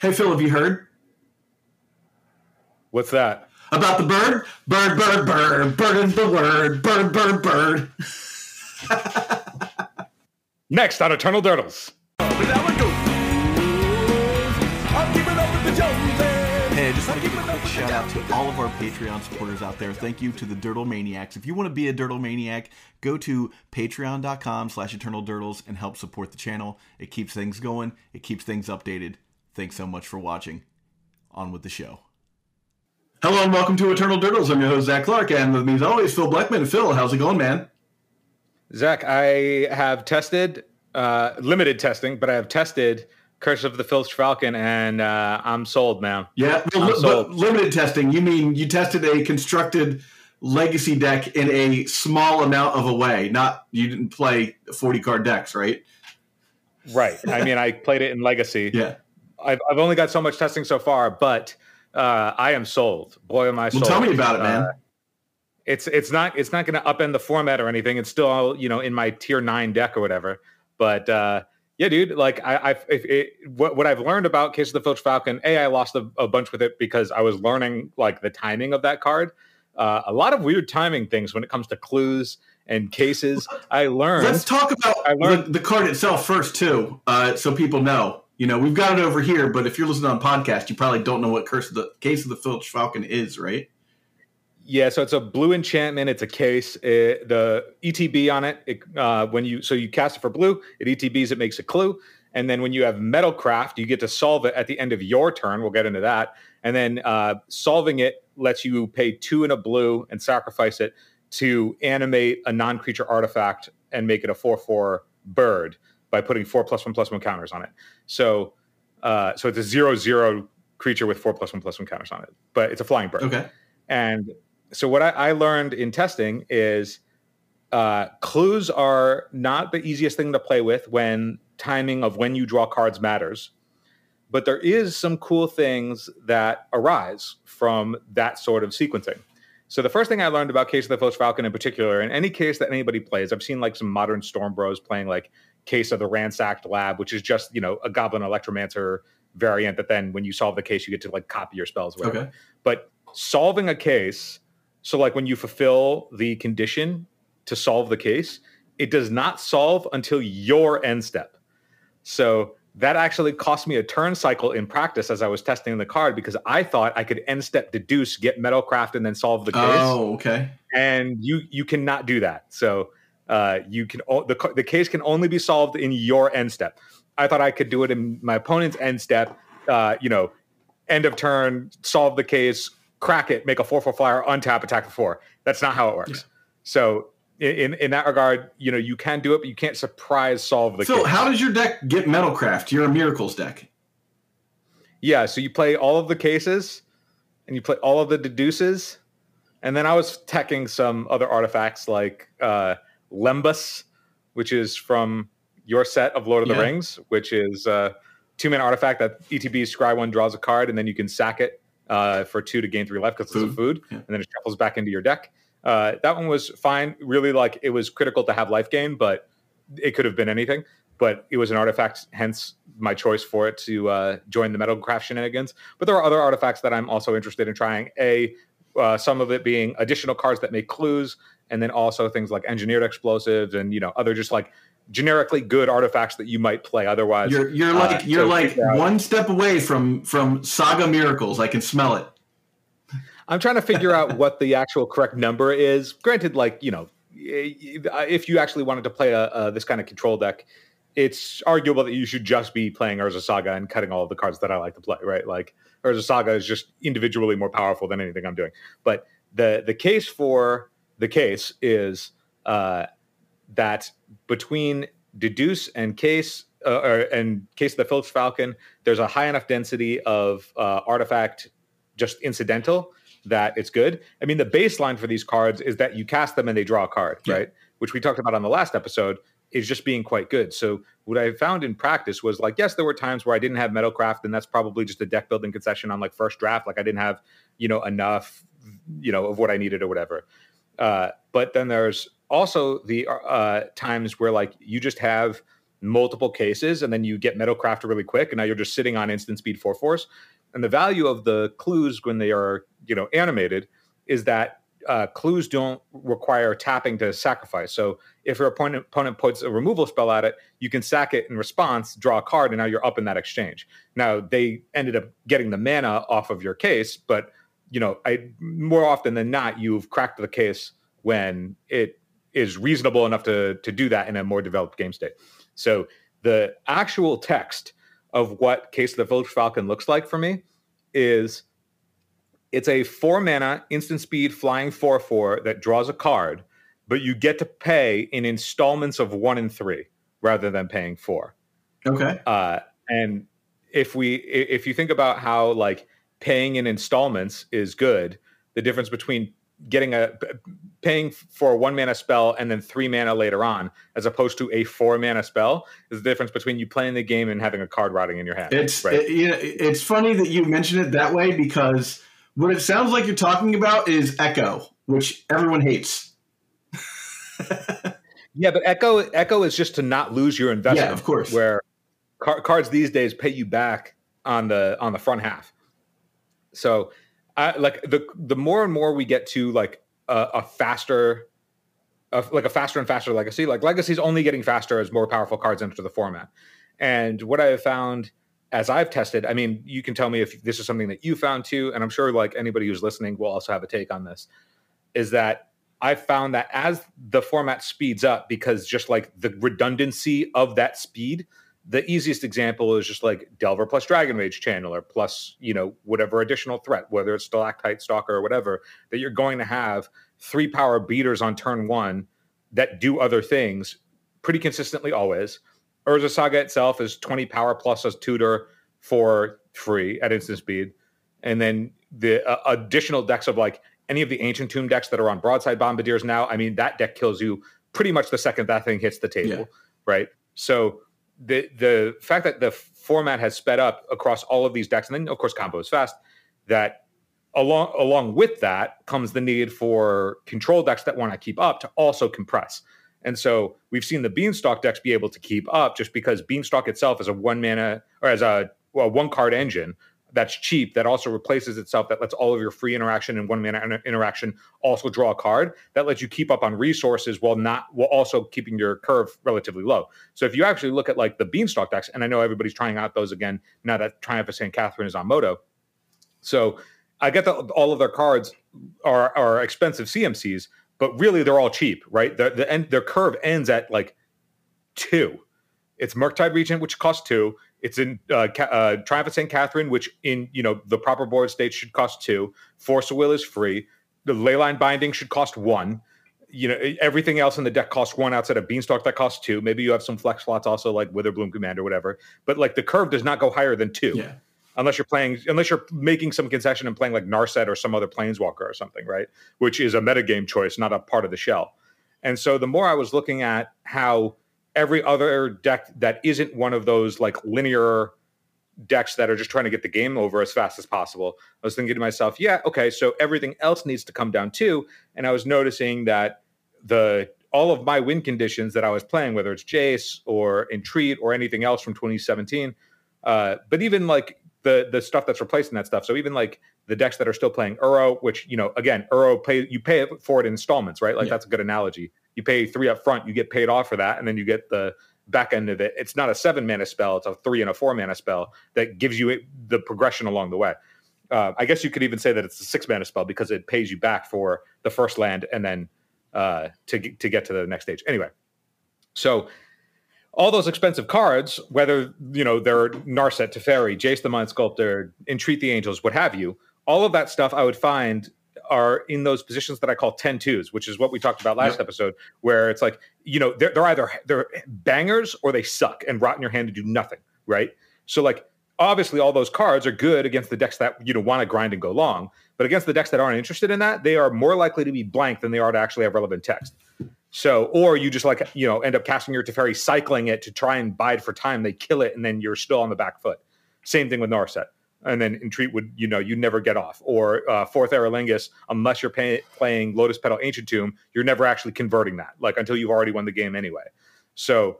Hey, Phil, have you heard What's that? about the bird? Bird, bird, bird, bird is the word. Bird, bird, bird. Next on Eternal Durdles. Hey, I just want to give a quick shout out to all of our Patreon supporters out there. Thank you to the Durdle Maniacs. If you want to be a Durdle Maniac, go to patreon.com slash eternal durdles and help support the channel. It keeps things going, it keeps things updated. Thanks so much for watching. On with the show. Hello and welcome to Eternal Durdles. I'm your host, Zach Clark, and with me as always, Phil Blackman. Phil, how's it going, man? Zach, I have tested, uh, limited testing, but I have tested Curse of the Filched Falcon, and uh, I'm sold, man. Yeah, well, I'm li- but limited testing. You mean you tested a constructed legacy deck in a small amount of a way, not you didn't play 40 card decks, right? Right. I mean, I played it in Legacy. Yeah. I've, I've only got so much testing so far, but uh, I am sold. Boy, am I Well, sold. tell me about it, man. Uh, it's it's not it's not going to upend the format or anything. It's still you know in my tier nine deck or whatever. But uh, yeah, dude, like I, I if it, what what I've learned about Case of the Filched Falcon, a I lost a, a bunch with it because I was learning like the timing of that card. Uh, a lot of weird timing things when it comes to clues and cases. I learned. Let's talk about I learned- the, the card itself first, too, uh, so people know. You know, we've got it over here, but if you're listening on podcast, you probably don't know what Curse of the Case of the Filch Falcon is, right? Yeah, so it's a blue enchantment. It's a case. It, the ETB on it, it uh, when you so you cast it for blue, it ETBs. It makes a clue, and then when you have Metalcraft, you get to solve it at the end of your turn. We'll get into that, and then uh, solving it lets you pay two in a blue and sacrifice it to animate a non-creature artifact and make it a four-four bird by putting four plus one plus one counters on it. So, uh, so it's a zero-zero creature with four plus one plus one counters on it, but it's a flying bird. Okay. And so what I, I learned in testing is uh, clues are not the easiest thing to play with when timing of when you draw cards matters. But there is some cool things that arise from that sort of sequencing. So the first thing I learned about Case of the Filched Falcon in particular, in any case that anybody plays, I've seen like some modern Storm Bros playing like Case of the Ransacked Lab, which is just you know a Goblin Electromancer variant that then when you solve the case you get to like copy your spells. Whatever Okay. but solving a case so like when you fulfill the condition to solve the case it does not solve until your end step so that actually cost me a turn cycle in practice as i was testing the card because i thought i could end step deduce get metalcraft and then solve the case Oh, okay. and you you cannot do that so uh, you can o- the, the case can only be solved in your end step i thought i could do it in my opponent's end step uh, you know end of turn solve the case crack it make a 4 4 flyer untap attack for four that's not how it works so in, in in that regard you know you can do it but you can't surprise solve the Phil, case how does your deck get Metalcraft? You're a Miracles deck. Yeah, so you play all of the cases and you play all of the deduces. And then I was teching some other artifacts like uh, Lembas, which is from your set of Lord of Yeah. the Rings, which is a two man artifact that ETB scry one draws a card and then you can sack it uh, for two to gain three life because it's a Food. Yeah. And then it shuffles back into your deck. Uh, that one was fine. Really, like it was critical to have life gain, but it could have been anything. But it was an artifact, hence my choice for it to uh, join the Metalcraft shenanigans. But there are other artifacts that I'm also interested in trying. A, uh, some of it being additional cards that make clues, and then also things like engineered explosives and you know other just like generically good artifacts that you might play otherwise. You're you're uh, like you're to like one step away from from Saga Miracles. I can smell it. I'm trying to figure out what the actual correct number is. Granted, like you know, if you actually wanted to play a, a this kind of control deck, it's arguable that you should just be playing Urza Saga and cutting all of the cards that I like to play. Right, like Urza Saga is just individually more powerful than anything I'm doing. But the the case for the case is uh, that between deduce and case, uh, or in case of the Filched Falcon, there's a high enough density of uh, artifact just incidental that it's good. I mean, the baseline for these cards is that you cast them and they draw a card, yeah. right? Which we talked about on the last episode is just being quite good. So what I found in practice was like, yes, there were times where I didn't have Metalcraft, and that's probably just a deck building concession on like first draft. Like I didn't have, you know, enough, you know, of what I needed or whatever. Uh, but then there's also the uh, times where like you just have multiple cases and then you get metal Metalcraft really quick, and now you're just sitting on instant speed four force. And the value of the clues when they are, you know, animated is that uh, clues don't require tapping to sacrifice. So if your opponent, opponent puts a removal spell at it, you can sack it in response, draw a card, and now you're up in that exchange. Now they ended up getting the mana off of your case, but you know, I more often than not, you've cracked the case when it is reasonable enough to to do that in a more developed game state. So the actual text of what Case of the Filched Falcon looks like for me is it's a four mana instant speed flying four four that draws a card, but you get to pay in installments of one and three rather than paying four. Okay. Uh, and if we if you think about how like paying in installments is good, the difference between getting a paying for a one mana spell and then three mana later on, as opposed to a four mana spell, is the difference between you playing the game and having a card rotting in your hand. It's right? it, you know, it's funny that you mention it that way because what it sounds like you're talking about is Echo, which everyone hates. yeah, but Echo Echo is just to not lose your investment. Yeah, of course. Where car- cards these days pay you back on the on the front half. So, I like the the more and more we get to like a, a faster, a, like a faster and faster legacy. Like legacy is only getting faster as more powerful cards enter the format. And what I have found as I've tested, I mean, you can tell me if this is something that you found too, and I'm sure like anybody who's listening will also have a take on this. Is that I found that as the format speeds up, because just like the redundancy of that speed, the easiest example is just like Delver plus Dragon Rage Channeler plus, you know, whatever additional threat, whether it's Stalactite Stalker or whatever, that you're going to have three power beaters on turn one that do other things pretty consistently always Urza Saga itself is 20 power plus a tutor for free at instant speed. And then the uh, additional decks of like any of the ancient tomb decks that are on broadside bombardiers now, I mean, that deck kills you pretty much the second that thing hits the table, yeah. right? So the the fact that the format has sped up across all of these decks, and then of course combo is fast, that along along with that comes the need for control decks that want to keep up to also compress. And so we've seen the Beanstalk decks be able to keep up just because Beanstalk itself is a one mana or as a well, one card engine that's cheap that also replaces itself that lets all of your free interaction and one mana interaction also draw a card that lets you keep up on resources while not while also keeping your curve relatively low. So if you actually look at like the Beanstalk decks, and I know everybody's trying out those again now that Triumph of St. Katherine is on Moto. So I get that all of their cards are are expensive CMCs, but really they're all cheap, right? The, the end, their curve ends at like two. It's Murktide Regent, which costs two. It's in uh, uh, Triumph of St. Katherine, which in you know the proper board state should cost two. Force of Will is free. The Leyline Binding should cost one. You know everything else in the deck costs one outside of Beanstalk that costs two. Maybe you have some flex slots also like Witherbloom Command or whatever. But like the curve does not go higher than two. Yeah unless you're playing unless you're making some concession and playing like Narset or some other planeswalker or something, right? Which is a metagame choice, not a part of the shell. And so the more I was looking at how every other deck that isn't one of those like linear decks that are just trying to get the game over as fast as possible, I was thinking to myself, yeah, okay, so everything else needs to come down too. And I was noticing that the all of my win conditions that I was playing, whether it's Jace or Entreat or anything else from 2017, uh, but even like the the stuff that's replacing that stuff. So even like the decks that are still playing Uro, which you know, again, Uro pay you pay it for it in installments, right? Like yeah. that's a good analogy. You pay three up front, you get paid off for that, and then you get the back end of it. It's not a seven mana spell; it's a three and a four mana spell that gives you it, the progression along the way. Uh, I guess you could even say that it's a six mana spell because it pays you back for the first land and then uh, to to get to the next stage. Anyway, so all those expensive cards, whether you know they're Narset, Teferi, Jace the Mind Sculptor, Entreat the Angels, what have you, all of that stuff I would find are in those positions that I call 10 twos, which is what we talked about last Yep. episode, where it's like, you know, they're, they're either they're bangers or they suck and rot in your hand to do nothing, right? So like obviously all those cards are good against the decks that you know want to grind and go long, but against the decks that aren't interested in that, they are more likely to be blank than they are to actually have relevant text. So, or you just like you know end up casting your Teferi, cycling it to try and bide for time. They kill it, and then you're still on the back foot. Same thing with Narset. And then Entreat would, you know, you never get off. Or uh, Forth Eorlingas, unless you're pay- playing Lotus Petal Ancient Tomb, you're never actually converting that, like until you've already won the game anyway. So,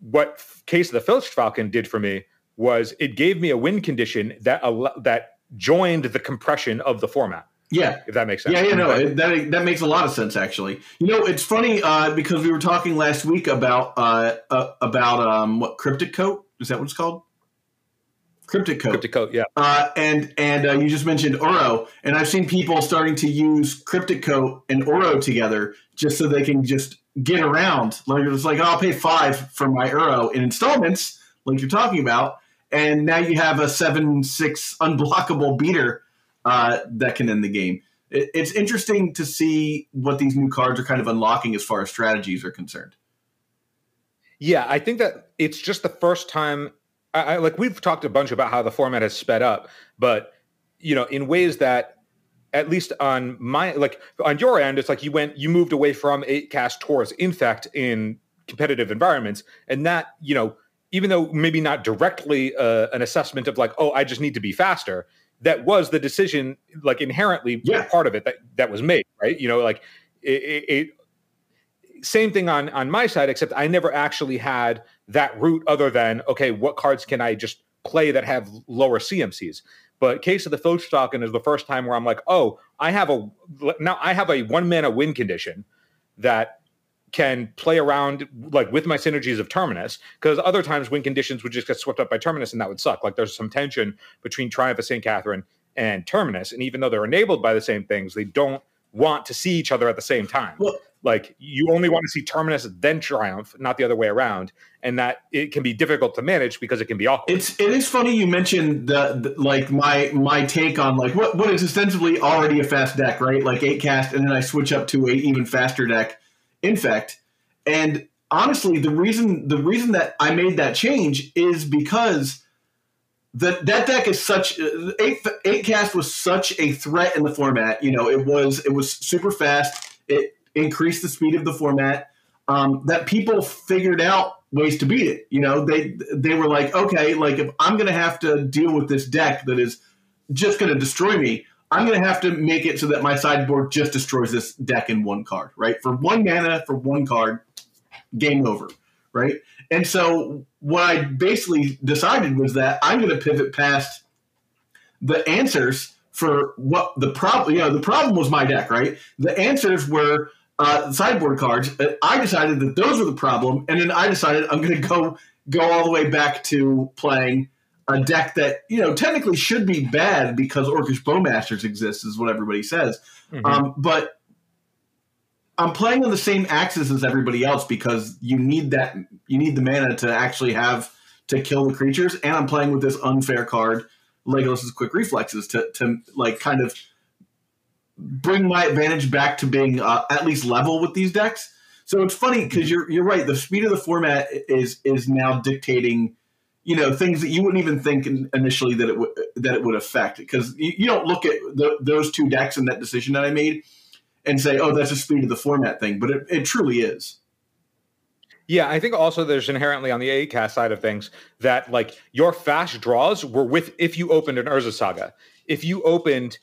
what f- Case of the Filched Falcon did for me was it gave me a win condition that al- that joined the compression of the format. Yeah, If that makes sense. Yeah, yeah, no, it, that that makes a lot of sense actually. You know, it's funny uh, because we were talking last week about uh, uh, about um, what cryptic coat is that what it's called? Cryptic coat. Cryptic Coat, yeah. Uh, and and uh, you just mentioned Oro, and I've seen people starting to use Cryptic Coat and Oro together just so they can just get around. Like it's like, oh, I'll pay five for my Oro in installments, like you're talking about, and now you have a seven six unblockable beater uh, that can end the game. It, it's interesting to see what these new cards are kind of unlocking as far as strategies are concerned. Yeah, I think that it's just the first time. I, I like we've talked a bunch about how the format has sped up, but you know, in ways that at least on my like on your end, it's like you went you moved away from eight cast towards infect in competitive environments, and that you know, even though maybe not directly uh, an assessment of like, oh, I just need to be faster. That was the decision, like inherently Yeah. part of it that that was made, right? You know, like it, it, it same thing on on my side except i never actually had that route other than okay what cards can i just play that have lower cmcs but case of the Filched Falcon is the first time where i'm like oh i have a now i have a one mana win condition that can play around like with my synergies of terminus because other times win conditions would just get swept up by terminus and that would suck. Like there's some tension between triumph of st katherine and terminus and even though they're enabled by the same things they don't want to see each other at the same time Well, like you only want to see terminus then triumph not the other way around and that it can be difficult to manage because it can be awkward It's it is funny you mentioned the, the like my my take on like what what is ostensibly already a fast deck, right? Like eight cast, and then I switch up to a even faster deck, Infect. And honestly, the reason the reason that I made that change is because that that deck is such eight eight cast was such a threat in the format. You know, it was it was super fast. It increased the speed of the format. Um, that people figured out ways to beat it. You know, they they were like, okay, like if I'm to have to deal with this deck that is just to destroy me, I'm to have to make it so that my sideboard just destroys this deck in one card, right? For one mana, for one card, game over, right? And so what I basically decided was that I'm going to pivot past the answers for what the problem. You know, the problem was my deck, right? The answers were uh, sideboard cards. I decided that those were the problem, and then I decided I'm going to go go all the way back to playing a deck that you know technically should be bad because Orcish Bowmasters exists, is what everybody says. Mhm. Um, but I'm playing on the same axis as everybody else because you need that you need the mana to actually have to kill the creatures, and I'm playing with this unfair card, Legolas's Quick Reflexes, to to like kind of bring my advantage back to being uh, at least level with these decks. So it's funny because you're you're right. The speed of the format is is now dictating, you know, things that you wouldn't even think initially that it would that it would affect. Because you, you don't look at the, those two decks and that decision that I made and say, oh, that's a speed of the format thing. But it, it truly is. Yeah, I think also there's inherently on the ACAS side of things that like your fast draws were with if you opened an Urza Saga. If you opened,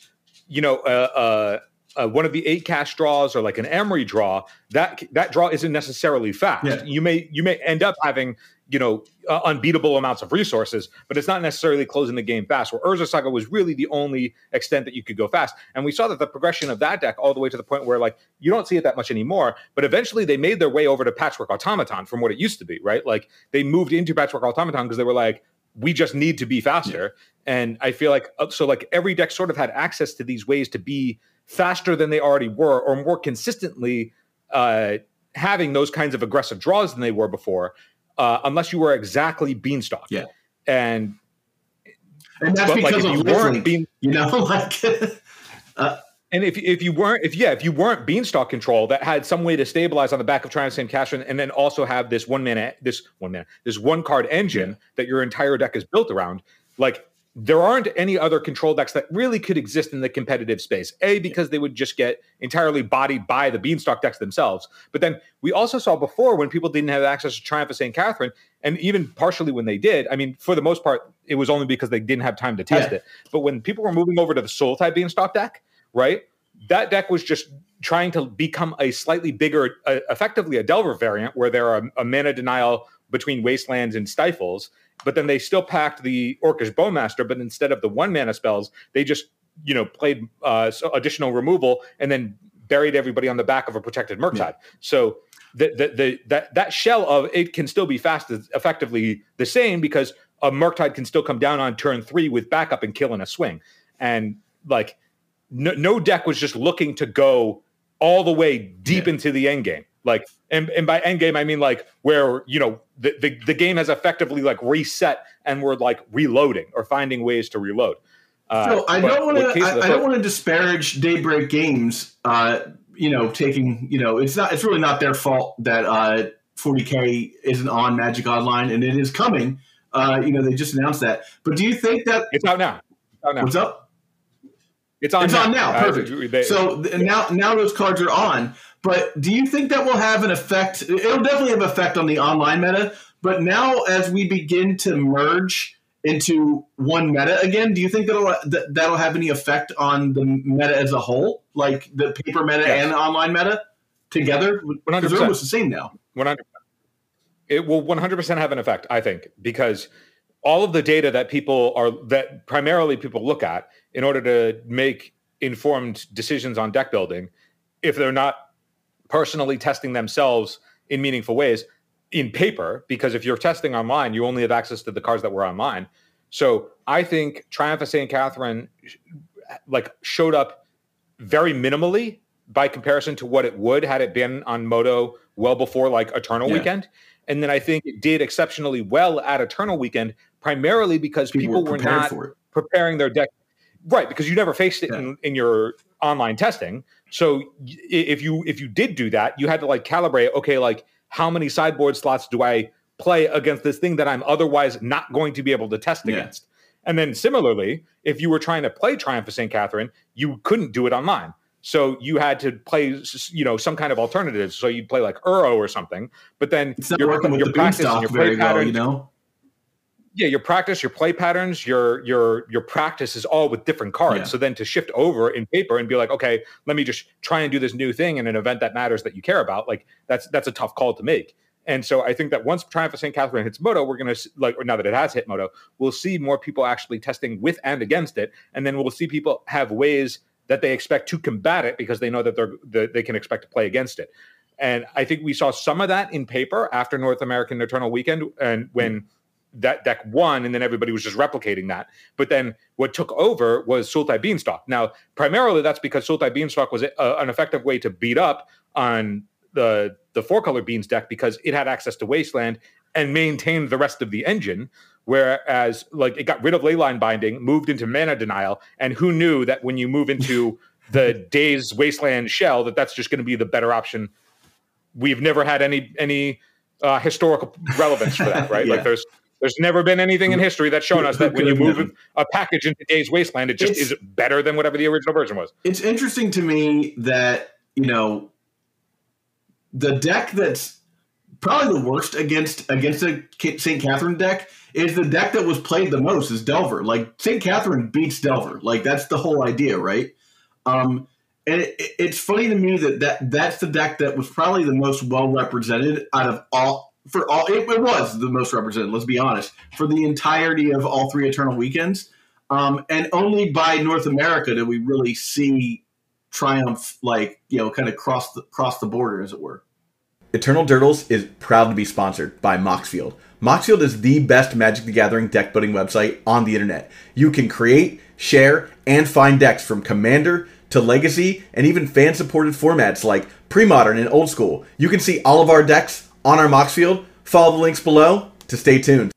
you know, uh, uh, uh, one of the eight cast draws or like an Emry draw, that that draw isn't necessarily fast. Yeah. You may you may end up having you know uh, unbeatable amounts of resources, but it's not necessarily closing the game fast. Where Urza Saga was really the only extent that you could go fast, and we saw that the progression of that deck all the way to the point where like you don't see it that much anymore. But eventually, they made their way over to Patchwork Automaton from what it used to be, right? Like they moved into Patchwork Automaton because they were like, we just need to be faster. And I feel like uh, so like every deck sort of had access to these ways to be faster than they already were, or more consistently uh, having those kinds of aggressive draws than they were before, uh, unless you were exactly Beanstalk. Yeah. And And that's but like because if you weren't being you know, like uh, And if if you weren't if yeah if you weren't beanstalk control that had some way to stabilize on the back of Triumph St. Katherine and then also have this one mana this one mana this one card engine that your entire deck is built around, like there aren't any other control decks that really could exist in the competitive space. A, because they would just get entirely bodied by the Beanstalk decks themselves. But then we also saw before when people didn't have access to Triumph of St. Katherine, and even partially when they did, I mean, for the most part, it was only because they didn't have time to test yeah. it. But when people were moving over to the Sultai Beanstalk deck, right, that deck was just trying to become a slightly bigger, uh, effectively a Delver variant, where there are a mana denial between Wastelands and Stifles but then they still packed the Orcish Bowmaster, but instead of the one mana spells, they just you know played uh, additional removal and then buried everybody on the back of a protected Murktide. Yeah. So the, the, the that that shell of it can still be fast effectively the same because a Murktide can still come down on turn three with backup and kill in a swing. And like no, no deck was just looking to go all the way deep yeah. into the end game. Like, and, and by end game, I mean like where, you know, the, the, the game has effectively like reset and we're like reloading or finding ways to reload. Uh, so I don't want to, I, I, don't want to disparage Daybreak Games, uh, you know, taking, you know, it's not, it's really not their fault that, uh, 40k isn't on Magic Online and it is coming. Uh, you know, they just announced that. But do you think that it's out now? It's out now. What's up? It's on. It's now. on now. Perfect. Uh, they, so now, now those cards are on. But do you think that will have an effect? It'll definitely have effect on the online meta. But now, as we begin to merge into one meta again, do you think that'll that, that'll have any effect on the meta as a whole, like the paper meta yes. and online meta together? Because they're almost the same now. One hundred. It will one hundred percent have an effect, I think, because all of the data that people are that primarily people look at in order to make informed decisions on deck building, if they're not personally testing themselves in meaningful ways in paper because if you're testing online you only have access to the cards that were online. So i think triumph of st katherine like showed up very minimally by comparison to what it would had it been on moto well before like eternal yeah. weekend. And then i think it did exceptionally well at eternal weekend primarily because people, people were, were not preparing their deck right because you never faced it yeah. in, in your online testing so if you if you did do that, you had to like calibrate. Okay, like how many sideboard slots do I play against this thing that I'm otherwise not going to be able to test yeah. against? And then similarly, if you were trying to play Triumph of St. Katherine, you couldn't do it online. So you had to play, you know, some kind of alternative. So you'd play like Uro or something. But then it's not your, working with your the practice and your play pattern, well, you know yeah, your practice, your play patterns, your your your practice is all with different cards. Yeah. So then to shift over in paper and be like, okay, let me just try and do this new thing in an event that matters that you care about, like that's that's a tough call to make. And so I think that once Triumph of St. Katherine hits Moto, we're going to like, or now that it has hit Moto, we'll see more people actually testing with and against it, and then we'll see people have ways that they expect to combat it because they know that they're that they can expect to play against it. And I think we saw some of that in paper after North American Eternal Weekend, and when. Mm-hmm that deck won, and then everybody was just replicating that. But then what took over was Sultai Beanstalk. Now, primarily that's because Sultai Beanstalk was a, an effective way to beat up on the the four color beans deck because it had access to Wasteland and maintained the rest of the engine. Whereas, like, it got rid of leyline binding, moved into mana denial, and who knew that when you move into the Daze Wasteland shell, that that's just going to be the better option. We've never had any any uh, historical relevance for that, right? yeah. Like, there's there's never been anything in history that's shown us that when you move a package into Daze Wasteland, it just it's, is better than whatever the original version was. It's interesting to me that, you know, the deck that's probably the worst against against a St. Katherine deck is the deck that was played the most is Delver. Like St. Katherine beats Delver. Like that's the whole idea, right? Um, and it, it's funny to me that, that that's the deck that was probably the most well represented out of all for all it, it, was the most represented. Let's be honest for the entirety of all three Eternal weekends, um, and only by North America did we really see triumph like you know kind of cross the cross the border as it were. Eternal Durdles is proud to be sponsored by Moxfield. Moxfield is the best Magic the Gathering deck building website on the internet. You can create, share, and find decks from Commander to Legacy and even fan supported formats like pre modern and old school. You can see all of our decks on our Moxfield. Follow the links below to stay tuned.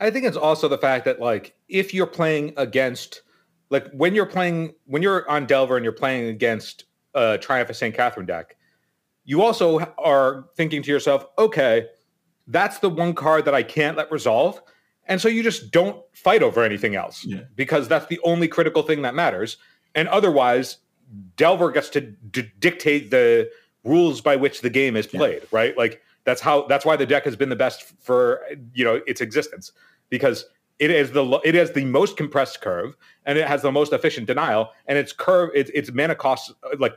I think it's also the fact that like if you're playing against like when you're playing when you're on Delver and you're playing against a Triumph of St. Katherine deck, you also are thinking to yourself, okay, that's the one card that I can't let resolve. And so you just don't fight over anything else Yeah. because that's the only critical thing that matters. And otherwise, Delver gets to d- dictate the rules by which the game is played, right? Like that's how that's why the deck has been the best for you know its existence because it is the it has the most compressed curve and it has the most efficient denial and its curve its its mana costs uh, like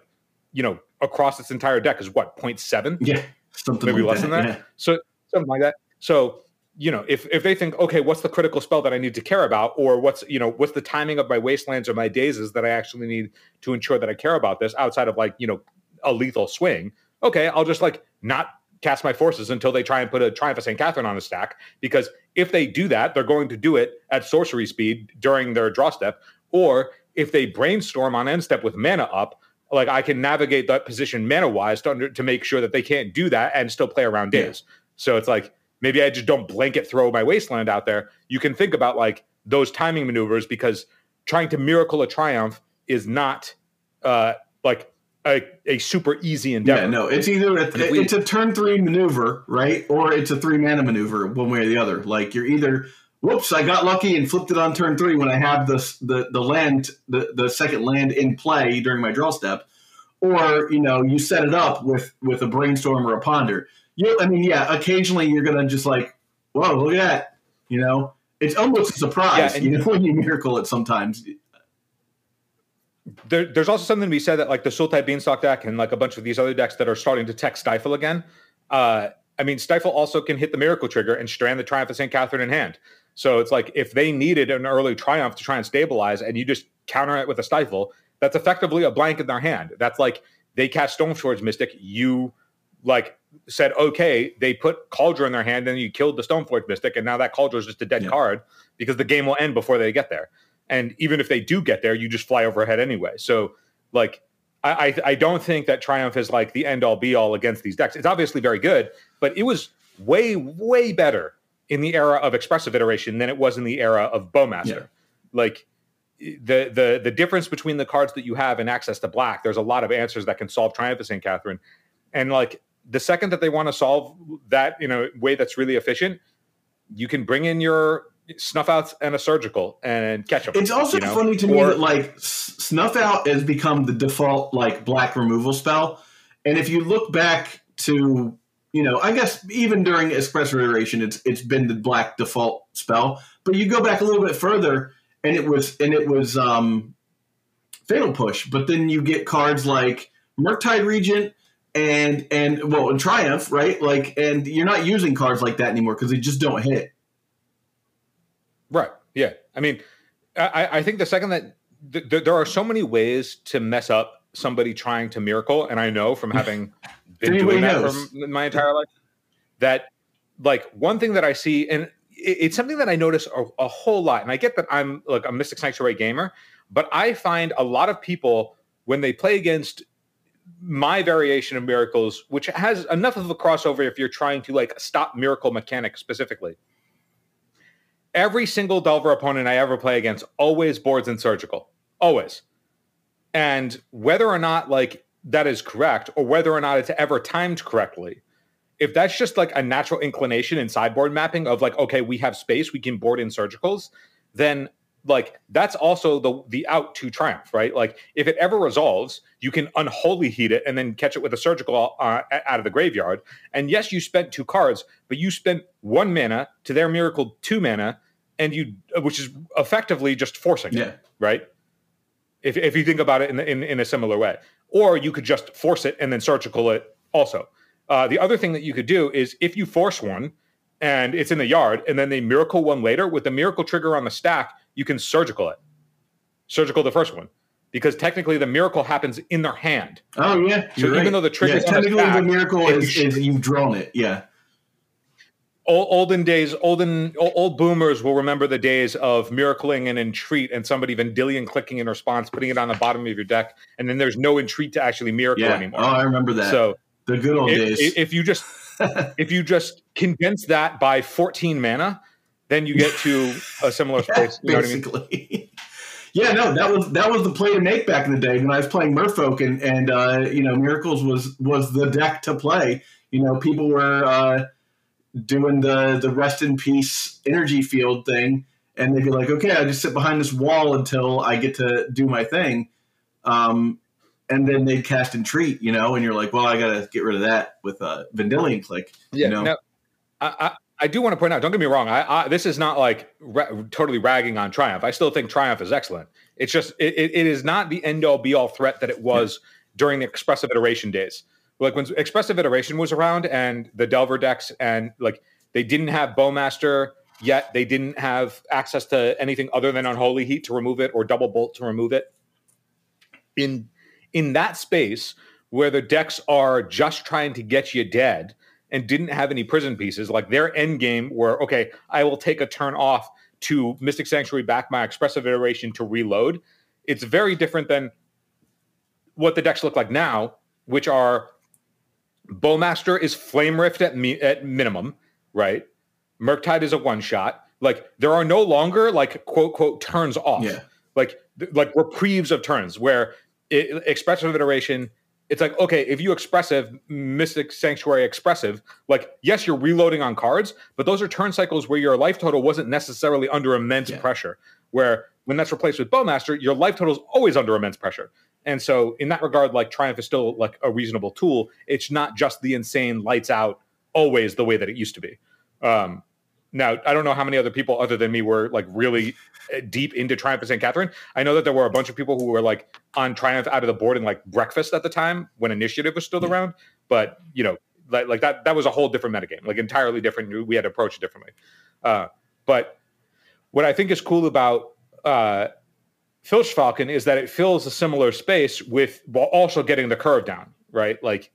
you know across its entire deck is what 0.7 Yeah, something maybe like less than that. yeah. So something like that. So you know, if if they think, okay, what's the critical spell that I need to care about, or what's you know, what's the timing of my wastelands or my dazes that I actually need to ensure that I care about this outside of like you know a lethal swing. Okay, I'll just like not cast my forces until they try and put a Triumph of St. Katherine on the stack because if they do that, they're going to do it at sorcery speed during their draw step, or if they brainstorm on end step with mana up, like I can navigate that position mana wise to, under, to make sure that they can't do that and still play around Yeah. Daze. So it's like maybe I just don't blanket throw my wasteland out there. You can think about like those timing maneuvers because trying to miracle a triumph is not uh like a, a super easy endeavor. Yeah, no, it's either a, we- it's a turn three maneuver, right, or it's a three mana maneuver, one way or the other. Like you're either, whoops, I got lucky and flipped it on turn three when I have the the the land the the second land in play during my draw step, or you know you set it up with with a brainstorm or a ponder. You, I mean, yeah, occasionally you're gonna just like, whoa, look at that, you know. It's almost a surprise, Yeah, you know, when you miracle it sometimes. There, there's also something to be said that like the Sultai Beanstalk deck and like a bunch of these other decks that are starting to tech Stifle again. Uh, I mean, Stifle also can hit the Miracle Trigger and strand the Triumph of St. Katherine in hand. So it's like if they needed an early Triumph to try and stabilize and you just counter it with a Stifle, that's effectively a blank in their hand. That's like they cast Stoneforge Mystic, you like said, okay, they put Kaldra in their hand and you killed the Stoneforge Mystic, and now that Kaldra is just a dead Yeah. card because the game will end before they get there. And even if they do get there, you just fly overhead anyway. So, like, I, I, I don't think that Triumph is like the end all be all against these decks. It's obviously very good, but it was way, way better in the era of expressive iteration than it was in the era of Bowmaster. Yeah. Like, the the the difference between the cards that you have and access to black, there's a lot of answers that can solve Triumph of St. Katherine. And like the second that they want to solve that in a way that's really efficient, you can bring in your snuff outs and a surgical and ketchup. It's also you know? funny to me that like snuff out has become the default like black removal spell, and if you look back to you know I guess even during expressive iteration it's it's been the black default spell, but you go back a little bit further and it was and it was um, fatal push, but then you get cards like Murktide Regent. And and well, and Triumph, right? Like, and you're not using cards like that anymore because they just don't hit. Right. Yeah. I mean, I, I think the second that th- th- there are so many ways to mess up somebody trying to miracle, and I know from having been doing that knows. for my entire life that like one thing that I see, and it, it's something that I notice a, a whole lot, and I get that I'm like a Mystic Sanctuary gamer, but I find a lot of people when they play against my variation of miracles, which has enough of a crossover if you're trying to like stop miracle mechanic specifically every single Delver opponent I ever play against always boards in surgical. Always. And whether or not like that is correct or whether or not it's ever timed correctly, if that's just like a natural inclination in sideboard mapping of like, okay, we have space, we can board in surgicals, then like that's also the the out to triumph, right? Like if it ever resolves, you can unholy heat it and then catch it with a surgical uh, out of the graveyard. And yes, you spent two cards, but you spent one mana to their miracle two mana, and you which is effectively just forcing Yeah. it, right? If if you think about it in, in in a similar way, or you could just force it and then surgical it also. Uh, the other thing that you could do is if you force one and it's in the yard, and then they miracle one later with the miracle trigger on the stack, you can surgical it. Surgical the first one. Because technically the miracle happens in their hand. Oh yeah. So even right. though the trigger's yeah, on the technically the stack, miracle is, is you've drawn it. Yeah. Old, olden days, olden old boomers will remember the days of miracling and entreat, and somebody Vendilion clicking in response, putting it on the bottom of your deck, and then there's no entreat to actually miracle Yeah. anymore. Oh, I remember that. so the good old if, days. if you just if you just condense that by 14 mana, then you get to a similar space. You know what I mean? basically. Yeah, no, that was that was the play to make back in the day when I was playing Merfolk, and and uh, you know Miracles was was the deck to play. You know, people were uh, doing the the rest in peace energy field thing, and they'd be like, okay, I just sit behind this wall until I get to do my thing. Um, and then they'd cast entreat, you know, and you're like, well, I got to get rid of that with a Vendilion Clique, Yeah, you know? now, I, I, I do want to point out. Don't get me wrong. I, I this is not like ra- totally ragging on Triumph. I still think Triumph is excellent. It's just it, it, it is not the end all be all threat that it was yeah. during the expressive iteration days. Like when expressive iteration was around and the Delver decks and like they didn't have Bowmaster yet. They didn't have access to anything other than Unholy Heat to remove it or Double Bolt to remove it. In in that space where the decks are just trying to get you dead and didn't have any prison pieces, like their end game were okay, I will take a turn off to Mystic Sanctuary back my expressive iteration to reload. It's very different than what the decks look like now, which are Bowmaster is Flame Rift at me at minimum, right? Murktide is a one shot. Like there are no longer like quote quote turns off. Yeah. Like like reprieves of turns where it, expressive iteration it's like okay if you expressive mystic sanctuary expressive like yes you're reloading on cards but those are turn cycles where your life total wasn't necessarily under immense yeah. pressure where when that's replaced with bowmaster your life total is always under immense pressure and so in that regard like triumph is still like a reasonable tool it's not just the insane lights out always the way that it used to be um, now, I don't know how many other people other than me were like really eh, deep into Triumph of St. Katherine. I know that there were a bunch of people who were like on Triumph out of the board and like breakfast at the time when Initiative was still yeah. around. But you know, like, like that that was a whole different metagame, like entirely different. We had to approach it differently. Uh, but what I think is cool about uh, Filch Falcon is that it fills a similar space with while also getting the curve down, right? Like,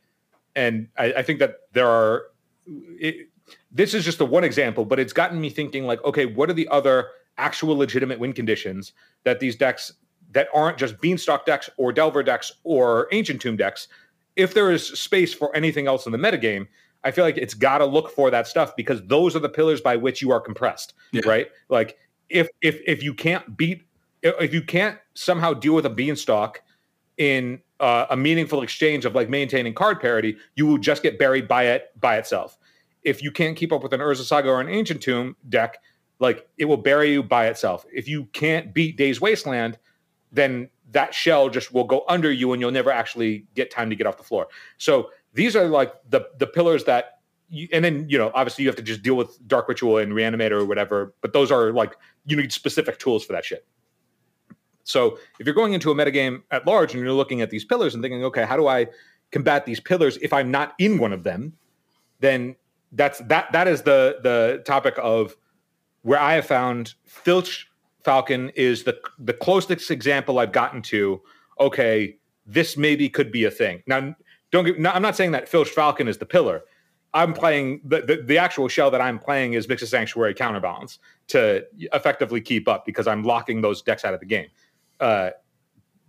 and I, I think that there are. It, this is just the one example, but it's gotten me thinking like, okay, what are the other actual legitimate win conditions that these decks that aren't just beanstalk decks or delver decks or ancient tomb decks, if there is space for anything else in the metagame, I feel like it's got to look for that stuff because those are the pillars by which you are compressed, yeah. right? Like if if if you can't beat if you can't somehow deal with a beanstalk in uh, a meaningful exchange of like maintaining card parity, you will just get buried by it by itself if you can't keep up with an Urza Saga or an Ancient Tomb deck, like it will bury you by itself. If you can't beat Daze Wasteland, then that shell just will go under you and you'll never actually get time to get off the floor. So these are like the the pillars that you, and then you know obviously you have to just deal with dark ritual and reanimator or whatever but those are like you need specific tools for that shit so if you're going into a metagame at large and you're looking at these pillars and thinking okay how do i combat these pillars if i'm not in one of them then that's that that is the the topic of where I have found Filch Falcon is the the closest example I've gotten to. Okay, this maybe could be a thing. Now, don't get. No, I'm not saying that Filch Falcon is the pillar. I'm playing the, the, the actual shell that I'm playing is Vix's Sanctuary counterbalance to effectively keep up because I'm locking those decks out of the game. Uh,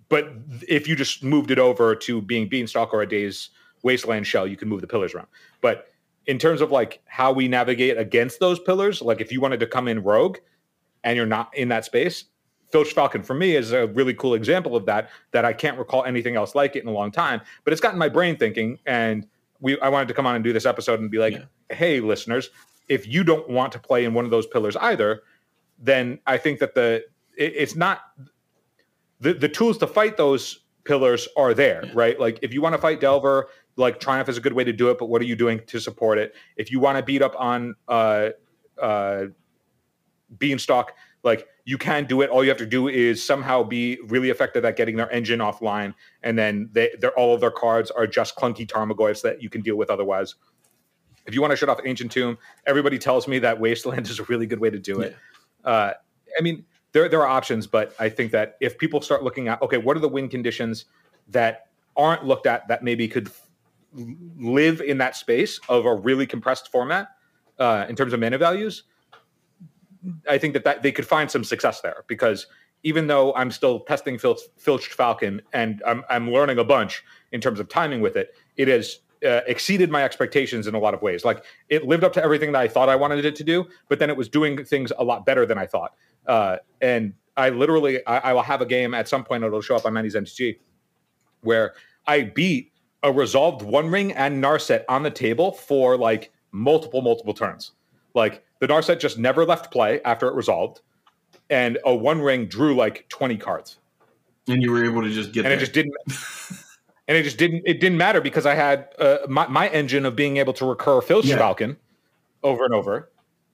but if you just moved it over to being Beanstalk or a Daze Wasteland shell, you can move the pillars around. But in terms of like how we navigate against those pillars, like if you wanted to come in rogue and you're not in that space, Filch Falcon for me is a really cool example of that. That I can't recall anything else like it in a long time, but it's gotten my brain thinking. And we, I wanted to come on and do this episode and be like, yeah. hey, listeners, if you don't want to play in one of those pillars either, then I think that the it, it's not the the tools to fight those pillars are there, yeah. right? Like if you want to fight Delver, like Triumph is a good way to do it, but what are you doing to support it? If you want to beat up on uh, uh, Beanstalk, like you can do it. All you have to do is somehow be really effective at getting their engine offline, and then they, they're all of their cards are just clunky Tarmogoyfs that you can deal with otherwise. If you want to shut off Ancient Tomb, everybody tells me that Wasteland is a really good way to do it. Yeah. Uh, I mean, there there are options, but I think that if people start looking at okay, what are the win conditions that aren't looked at that maybe could live in that space of a really compressed format uh, in terms of mana values, I think that, that they could find some success there because even though I'm still testing Fil- Filched Falcon and I'm, I'm learning a bunch in terms of timing with it, it has uh, exceeded my expectations in a lot of ways. Like it lived up to everything that I thought I wanted it to do, but then it was doing things a lot better than I thought. Uh, and I literally I, I will have a game at some point. It'll show up on 90s MTG where I beat a resolved One Ring and Narset on the table for like multiple multiple turns. Like the Narset just never left play after it resolved, and a One Ring drew like 20 cards, and you were able to just get and there. it just didn't. and it just didn't it didn't matter because I had uh, my, my engine of being able to recur Filch Yeah. Falcon over and over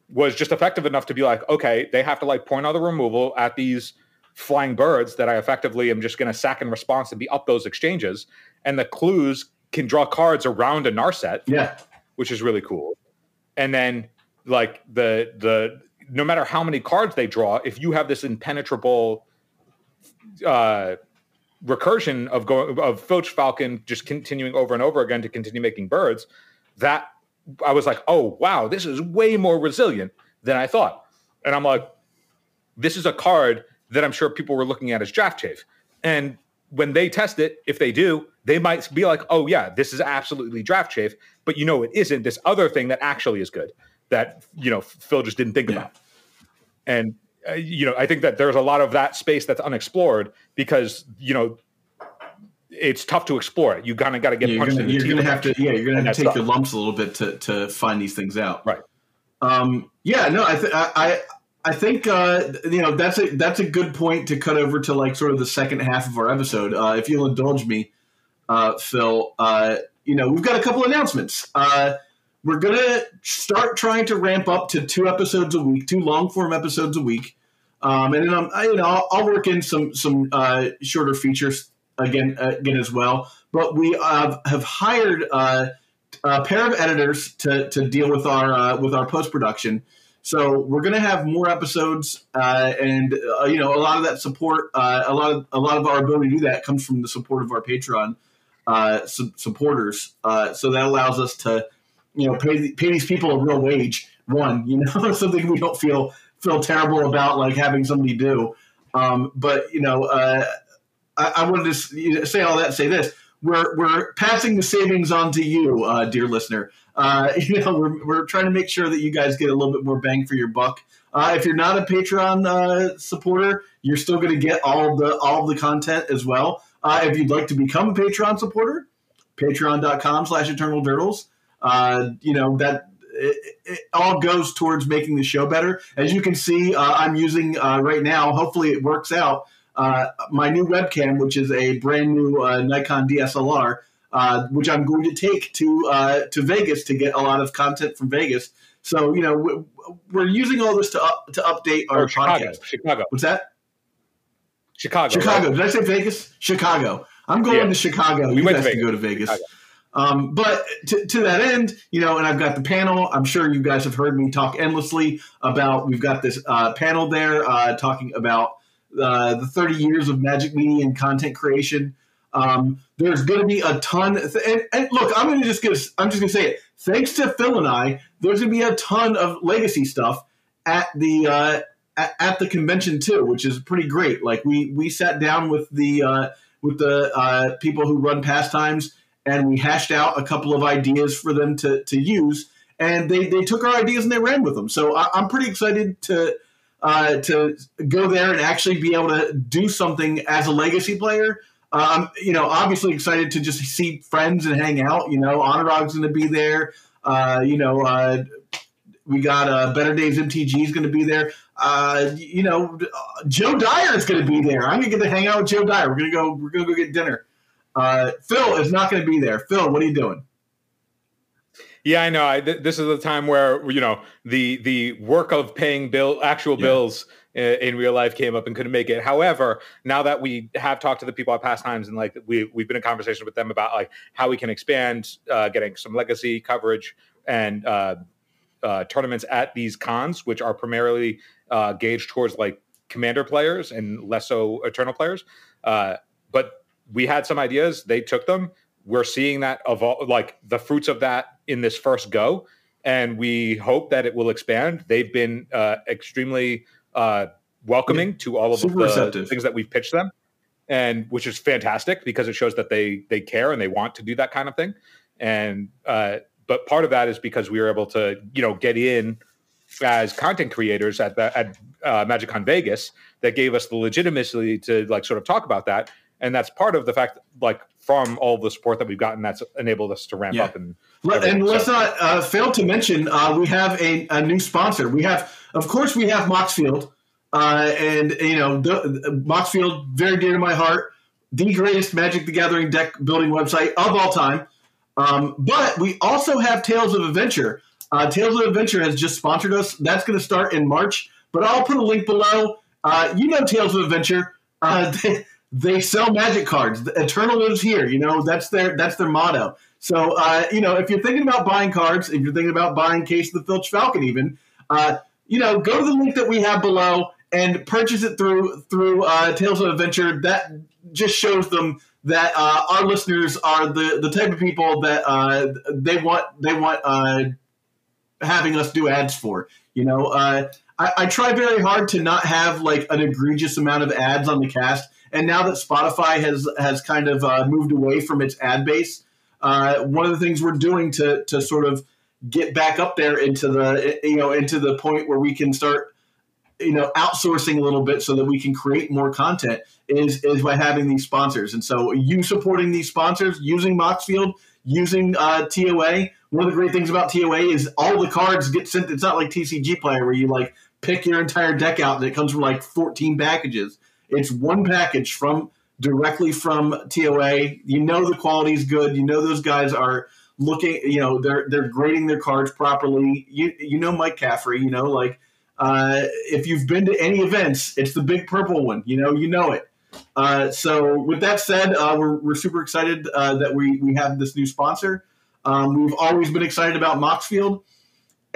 was just effective enough to be like, okay, they have to like point out the removal at these flying birds that I effectively am just going to sack in response and be up those exchanges, and the clues can draw cards around a Narset, yeah, which is really cool. And then like the the no matter how many cards they draw, if you have this impenetrable uh recursion of going of Filched Falcon just continuing over and over again to continue making birds, that I was like, oh wow, this is way more resilient than I thought. And I'm like, this is a card that I'm sure people were looking at as draft chaff. And when they test it, if they do, they might be like, oh yeah, this is absolutely draft chaff, but you know it isn't this other thing that actually is good that you know Phil just didn't think Yeah. about. And uh, you know, I think that there's a lot of that space that's unexplored because you know it's tough to explore it. You kind of got to get Yeah, you're punched you're gonna have to yeah you're gonna And have to take your lumps a little bit to to find these things out Right. um yeah no i th- I, I think uh, you know that's a that's a good point to cut over to like sort of the second half of our episode. Uh, if you'll indulge me, uh, Phil, uh, you know we've got a couple announcements. We're gonna start trying to ramp up to two episodes a week, two long form episodes a week, um, and then I'm, I, you know I'll, I'll work in some some uh, shorter features again uh, again as well. But we have hired uh, a pair of editors to, to deal with our uh, with our post production. So we're going to have more episodes, uh, and uh, you know a lot of that support, uh, a lot of a lot of our ability to do that comes from the support of our Patreon uh, su- supporters. So that allows us to, you know, pay pay these people a real wage. One, you know, something we don't feel feel terrible about like having somebody do. Um, but you know, uh, I, I wanted to say all that. Say this: we're we're passing the savings on to you, uh, dear listener. Uh, you know, we're, we're trying to make sure that you guys get a little bit more bang for your buck. Uh, if you're not a Patreon uh, supporter, you're still going to get all the all of the content as well. Uh, if you'd like to become a Patreon supporter, patreon.com slash eternal durdles. Uh, you know, that it, it all goes towards making the show better. As you can see, uh, I'm using uh, right now, hopefully it works out, uh, my new webcam, which is a brand new uh, Nikon DSLR, uh, which I'm going to take to uh, to Vegas to get a lot of content from Vegas. So, you know, we- we're using all this to, up, to update our or Chicago, podcast. Chicago, What's that? Chicago, Chicago. right? Did I say Vegas? Chicago. I'm going Yeah. to Chicago. We you went guys to can go to Vegas. Chicago. Um, but to, to that end, you know, and I've got the panel. I'm sure you guys have heard me talk endlessly about. We've got this uh, panel there uh, talking about uh, the 30 years of Magic Media and content creation. Um, there's going to be a ton. And, and look, I'm going to just give. I'm just going to say it. Thanks to Phil and I, there's going to be a ton of legacy stuff at the uh, at, at the convention too, which is pretty great. Like we we sat down with the uh, with the uh, people who run pastimes and we hashed out a couple of ideas for them to, to use and they, they took our ideas and they ran with them. So I, i'm pretty excited to uh, to go there and actually be able to do something as a legacy player. Um, you know obviously excited to just see friends and hang out you know honorog's going to be there uh, you know uh, we got uh, better days mtg is going to be there. Uh, you know joe dyer is going to be there. I'm going to get to hang out with joe dyer. We're going to go we're going to go get dinner uh, Phil is not going to be there. Phil, what are you doing? Yeah, I know. I, th- this is the time where you know the the work of paying bill actual Yeah. bills uh, in real life came up and couldn't make it. However, now that we have talked to the people at Pastimes and like we we've been in conversation with them about like how we can expand, uh, getting some legacy coverage and uh, uh, tournaments at these cons, which are primarily uh, gauged towards like commander players and less so eternal players. Uh, but we had some ideas; they took them. We're seeing that evolve, like the fruits of that in this first go, and we hope that it will expand. They've been uh, extremely uh, welcoming to all of Super the receptive. things that we've pitched them, and which is fantastic because it shows that they they care and they want to do that kind of thing. And uh, but part of that is because we were able to you know get in as content creators at the at uh, MagicCon Vegas that gave us the legitimacy to like sort of talk about that, and that's part of the fact like from all the support that we've gotten that's enabled us to ramp Yeah. up and and let's so- not uh, fail to mention uh, we have a, a new sponsor. We have, of course, we have Moxfield, uh, and you know the, Moxfield, very dear to my heart, the greatest Magic the Gathering deck building website of all time. Um, but we also have Tales of Adventure. Uh, Tales of Adventure has just sponsored us. That's going to start in March. But I'll put a link below. Uh, you know Tales of Adventure. Uh, they, they sell magic cards. The Eternal lives here. You know that's their that's their motto. So uh, you know if you're thinking about buying cards, if you're thinking about buying Case of the Filched Falcon, even uh, you know go to the link that we have below and purchase it through through uh, Tales of Adventure. That just shows them that uh, our listeners are the the type of people that uh, they want they want uh, having us do ads for. You know, uh, I, I try very hard to not have like an egregious amount of ads on the cast. And now that Spotify has has kind of uh, moved away from its ad base, uh, one of the things we're doing to to sort of get back up there into the you know into the point where we can start you know outsourcing a little bit so that we can create more content is is by having these sponsors. And so you supporting these sponsors using moxfield using uh, toa one of the great things about toa is all the cards get sent. It's not like tcg player where you like pick your entire deck out and it comes from like 14 packages it's one package from directly from toa you know the quality is good you know those guys are looking you know they're they're grading their cards properly you you know mike caffrey you know like uh, if you've been to any events, it's the big purple one. You know, you know it. Uh, so, with that said, uh, we're, we're super excited uh, that we, we have this new sponsor. Um, we've always been excited about Moxfield.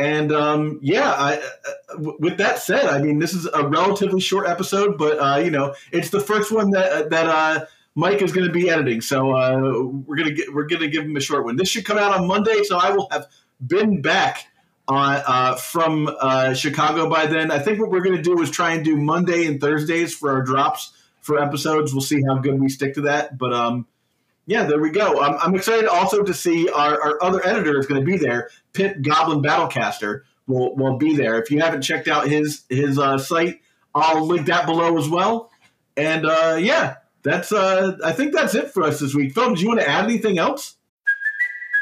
And um, yeah, I, uh, with that said, I mean, this is a relatively short episode, but uh, you know, it's the first one that that uh, Mike is going to be editing. So uh, we're gonna get we're gonna give him a short one. This should come out on Monday, so I will have been back on uh, from uh, Chicago by then. I think what we're going to do is try and do Monday and Thursdays for our drops for episodes. We'll see how good we stick to that. But um, yeah, there we go. I'm, I'm excited also to see our, our other editor is going to be there. Pitt Goblin Battlecaster will will be there. If you haven't checked out his his uh, site, I'll link that below as well. And uh, yeah, that's uh, I think that's it for us this week. Phil, do you want to add anything else?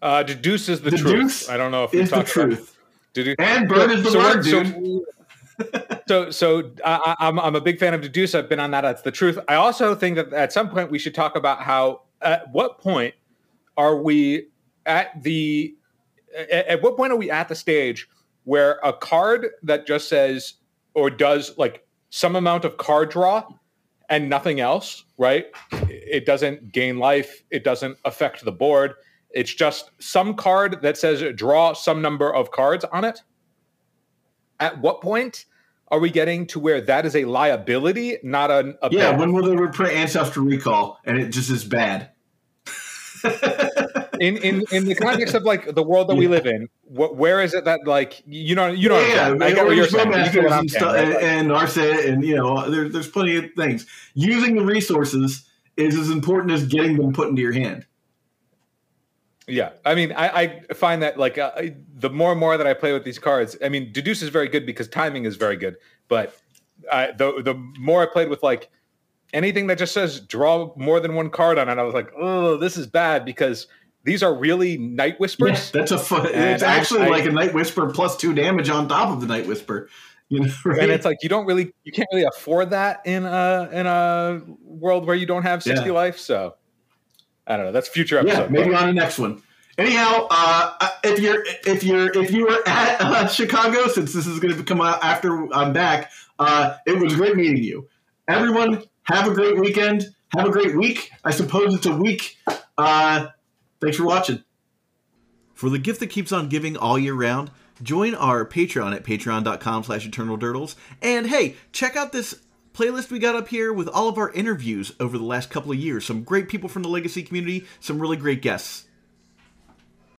Uh, deduce is the, The truth. I don't know if we Is the talked about truth. Deduce. And bird is the So word, so- dude. so so I, I- I'm I'm a big fan of deduce. I've been on that. That's the truth. I also think that at some point we should talk about how at what point are we at the at, at what point are we at the stage where a card that just says or does like some amount of card draw and nothing else, right? It doesn't gain life. It doesn't affect the board. It's just some card that says draw some number of cards on it. At what point are we getting to where that is a liability, not an a Yeah, bad- when will they reprint Ancestral Recall and it just is bad? in in in the context of like the world that we live in? Wh- where is it that like you know you know yeah, I get what you're saying. You get what I'm and, saying, right? and, Like- and Narset, and you know, there, there's plenty of things. Using the resources is as important as getting them put into your hand. Yeah, I mean, I, I find that like uh, I- the more and more that I play with these cards, I mean, deduce is very good because timing is very good. But uh, the the more I played with like anything that just says draw more than one card on it, I was like, oh, this is bad because these are really night whispers. Yeah, that's a fun. And It's actually I- like a Night Whisper plus two damage on top of the Night Whisper. You know, right? And it's like you don't really, you can't really afford that in a in a world where you don't have sixty Yeah. life. So I don't know. That's future episode. yeah, maybe but- on the next one. Anyhow, uh, if you're if you're if you were at uh, Chicago, since this is going to come out after I'm back, uh, it was great meeting you. Everyone, have a great weekend. Have a great week. I suppose it's a week. Uh, thanks for watching. For the gift that keeps on giving all year round, join our Patreon at patreon.com slash eternaldurdles. And hey, check out this playlist we got up here with all of our interviews over the last couple of years. Some great people from the Legacy community, some really great guests.